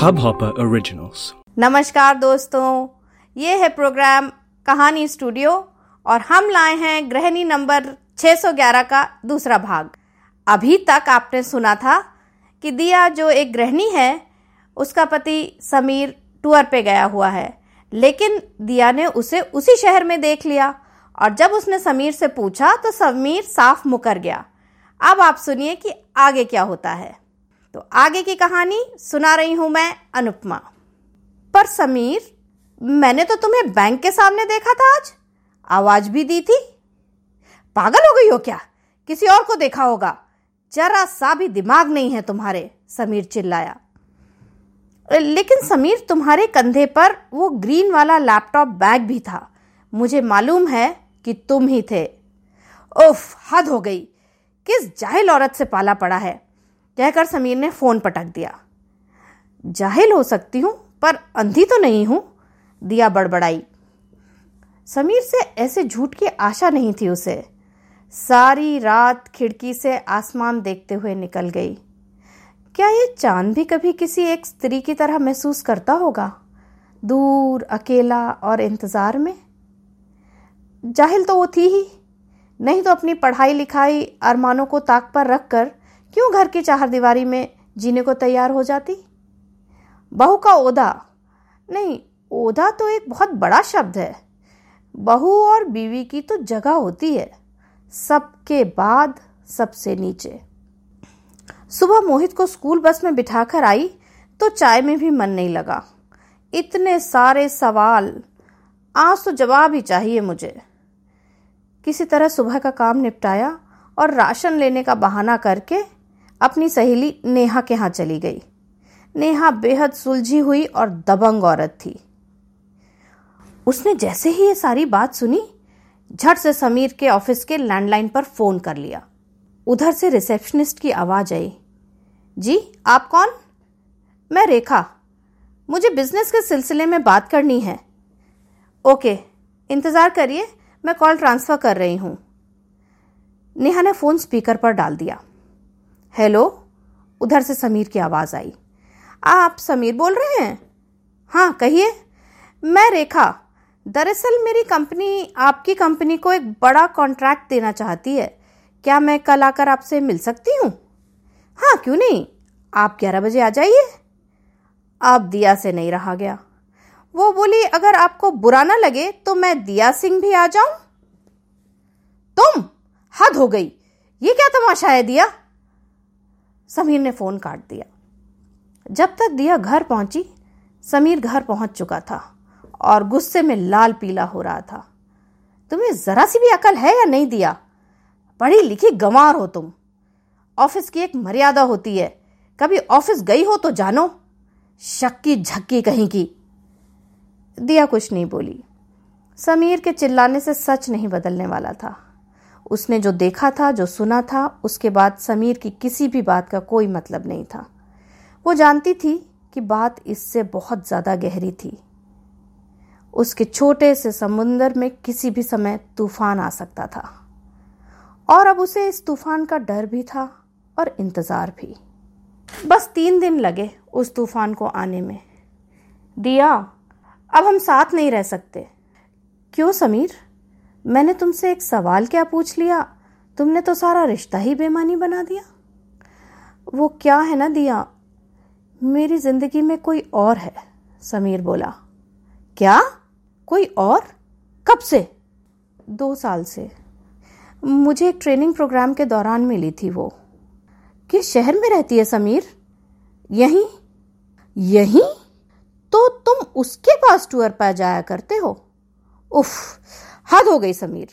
Hub hopper originals नमस्कार दोस्तों, ये है प्रोग्राम कहानी स्टूडियो और हम लाए हैं गृहिणी नंबर 611 का दूसरा भाग। अभी तक आपने सुना था कि दिया जो एक गृहिणी है, उसका पति समीर टूर पे गया हुआ है। लेकिन दिया ने उसे उसी शहर में देख लिया और जब उसने समीर से पूछा तो समीर साफ़ मुकर गया। अब आप सुनिए कि आगे क्या होता है। तो आगे की कहानी सुना रही हूँ मैं अनुपमा। पर समीर, मैंने तो तुम्हें बैंक के सामने देखा था आज। आवाज़ भी दी थी। पागल हो गई हो क्या? किसी और को देखा होगा। जरा सा भी दिमाग नहीं है तुम्हारे, समीर चिल्लाया। लेकिन समीर, तुम्हारे कंधे पर वो ग्रीन वाला लैपटॉप बैग भी था। मुझे मालूम है कि तुम ही थे। उफ, हद हो गई। किस जाहिल औरत से पाला पड़ा है? कहकर समीर ने फ़ोन पटक दिया। जाहिल हो सकती हूँ, पर अंधी तो नहीं हूँ, दिया बड़बड़ाई। समीर से ऐसे झूठ की आशा नहीं थी उसे। सारी रात खिड़की से आसमान देखते हुए निकल गई। क्या ये चाँद भी कभी किसी एक स्त्री की तरह महसूस करता होगा? दूर, अकेला और इंतज़ार में? जाहिल तो वो थी ही। नहीं तो अपनी पढ़ाई लिखाई अरमानों को ताक पर रखकर क्यों घर की चार दीवारी में जीने को तैयार हो जाती? बहू का ओदा। नहीं, ओदा तो एक बहुत बड़ा शब्द है। बहू और बीवी की तो जगह होती है। सबके बाद सबसे नीचे। सुबह मोहित को स्कूल बस में बिठाकर आई तो चाय में भी मन नहीं लगा। इतने सारे सवाल। आज तो जवाब ही चाहिए मुझे। किसी तरह सुबह का काम निपटाया और राशन लेने का बहाना करके अपनी सहेली नेहा के यहाँ चली गई। नेहा बेहद सुलझी हुई और दबंग औरत थी। उसने जैसे ही ये सारी बात सुनी, झट से समीर के ऑफ़िस के लैंडलाइन पर फ़ोन कर लिया। उधर से रिसेप्शनिस्ट की आवाज़ आई, जी, आप कौन? मैं रेखा। मुझे बिज़नेस के सिलसिले में बात करनी है। ओके, इंतज़ार करिए मैं कॉल ट्रांसफ़र कर रही हूँ। नेहा ने फ़ोन स्पीकर पर डाल दिया। हेलो? उधर से समीर की आवाज़ आई। आप समीर बोल रहे हैं? हाँ कहिए। मैं रेखा। दरअसल मेरी कंपनी, आपकी कंपनी को एक बड़ा कॉन्ट्रैक्ट देना चाहती है। क्या मैं कल आकर आपसे मिल सकती हूँ? हाँ क्यों नहीं? आप ग्यारह बजे आ जाइए। अब दिया से नहीं रहा गया। वो बोली, अगर आपको बुरा ना लगे तो मैं दिया सिंह भी आ जाऊँ? तुम हद हो गई। ये क्या तमाशा है दिया? समीर ने फ़ोन काट दिया। जब तक दिया घर पहुँची, समीर घर पहुँच चुका था और गुस्से में लाल पीला हो रहा था। तुम्हें जरा सी भी अकल है या नहीं दिया? पढ़ी लिखी गंवार हो तुम। ऑफ़िस की एक मर्यादा होती है। कभी ऑफ़िस गई हो तो जानो। शक्की झक्की कहीं की। दिया कुछ नहीं बोली। समीर के चिल्लाने से सच नहीं बदलने वाला था। उसने जो देखा था, जो सुना था, उसके बाद समीर की किसी भी बात का कोई मतलब नहीं था। वो जानती थी कि बात इससे बहुत ज़्यादा गहरी थी। उसके छोटे से समुंदर में किसी भी समय तूफ़ान आ सकता था। और अब उसे इस तूफ़ान का डर भी था और इंतज़ार भी। बस तीन दिन लगे उस तूफ़ान को आने में। दिया अब हम साथ नहीं रह सकते। क्यों समीर? मैंने तुमसे एक सवाल क्या पूछ लिया? तुमने तो सारा रिश्ता ही बेमानी बना दिया। वो क्या है ना दिया? मेरी ज़िंदगी में कोई और है, समीर बोला। क्या? कोई और? कब से? दो साल से। मुझे एक ट्रेनिंग प्रोग्राम के दौरान मिली थी वो। किस शहर में रहती है समीर? यहीं? यहीं? तो तुम उसके पास टूर पर जाया करते हो। उफ, हद हो गई समीर।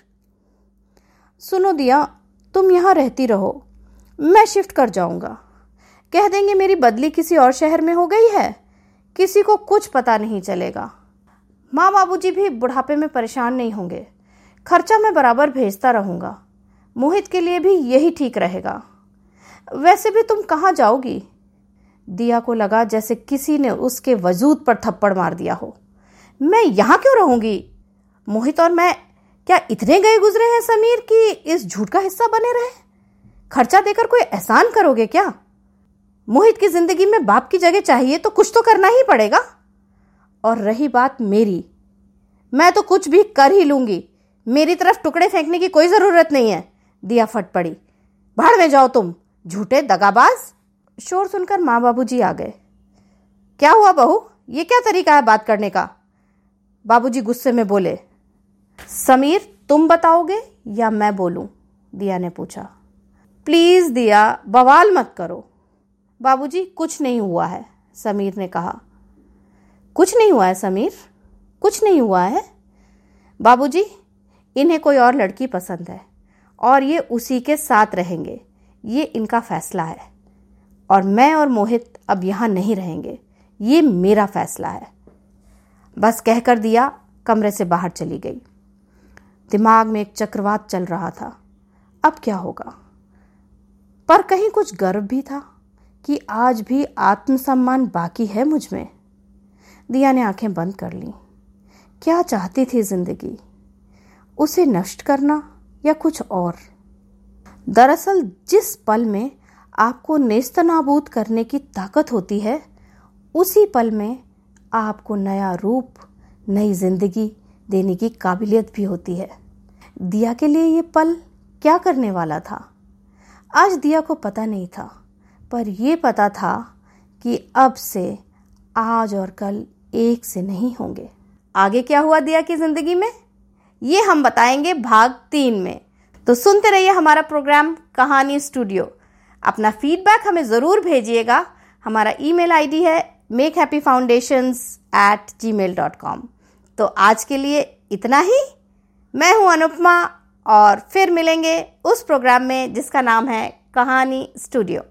सुनो दिया, तुम यहाँ रहती रहो। मैं शिफ्ट कर जाऊँगा। कह देंगे मेरी बदली किसी और शहर में हो गई है। किसी को कुछ पता नहीं चलेगा। माँ बाबूजी भी बुढ़ापे में परेशान नहीं होंगे। खर्चा मैं बराबर भेजता रहूँगा। मोहित के लिए भी यही ठीक रहेगा। वैसे भी तुम कहाँ जाओगी? दिया को लगा जैसे किसी ने उसके वजूद पर थप्पड़ मार दिया हो। मैं यहाँ क्यों रहूँगी? मोहित और मैं क्या इतने गए गुजरे हैं समीर कि इस झूठ का हिस्सा बने रहे? खर्चा देकर कोई एहसान करोगे क्या? मोहित की ज़िंदगी में बाप की जगह चाहिए तो कुछ तो करना ही पड़ेगा। और रही बात मेरी। मैं तो कुछ भी कर ही लूँगी। मेरी तरफ़ टुकड़े फेंकने की कोई ज़रूरत नहीं है। दिया फट पड़ी। भाड़ में जाओ तुम, झूठे दगाबाज। शोर सुनकर माँ बाबूजी आ गए। क्या हुआ बहू? ये क्या तरीका है बात करने का? बाबूजी गुस्से में बोले, समीर, तुम बताओगे या मैं बोलूँ? दिया ने पूछा। प्लीज़ दिया, बवाल मत करो। बाबूजी, कुछ नहीं हुआ है, समीर ने कहा। कुछ नहीं हुआ है समीर? कुछ नहीं हुआ है? बाबूजी, इन्हें कोई और लड़की पसंद है और ये उसी के साथ रहेंगे। ये इनका फैसला है। और मैं और मोहित अब यहाँ नहीं रहेंगे। ये मेरा फैसला है। बस कहकर दिया, कमरे से बाहर चली गई। दिमाग में एक चक्रवात चल रहा था। अब क्या होगा? पर कहीं कुछ गर्व भी था कि आज भी आत्मसम्मान बाकी है मुझमें। दिया ने आँखें बंद कर ली। क्या चाहती थी ज़िंदगी? उसे नष्ट करना या कुछ और? दरअसल जिस पल में आपको नेस्त नाबूद करने की ताकत होती है, उसी पल में आपको नया रूप, नई ज़िंदगी देने की काबिलियत भी होती है। दिया के लिए ये पल क्या करने वाला था? आज दिया को पता नहीं था, पर यह पता था कि अब से आज और कल एक से नहीं होंगे। आगे क्या हुआ दिया की ज़िंदगी में? ये हम बताएँगे भाग तीन में। तो सुनते रहिए हमारा प्रोग्राम कहानी स्टूडियो। अपना फीडबैक हमें ज़रूर भेजिएगा। हमारा ईमेल आईडी है make happy foundation at Gmail dot com तो आज के लिए इतना ही। मैं हूँ अनुपमा और फिर मिलेंगे उस प्रोग्राम में जिसका नाम है कहानी स्टूडियो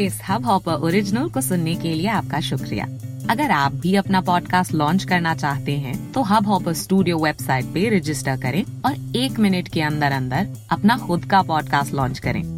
इस हब हॉपर ओरिजिनल को सुनने के लिए आपका शुक्रिया। अगर आप भी अपना पॉडकास्ट लॉन्च करना चाहते हैं तो हब हॉपर स्टूडियो वेबसाइट पे रजिस्टर करें और एक मिनट के अंदर अंदर अपना खुद का पॉडकास्ट लॉन्च करें।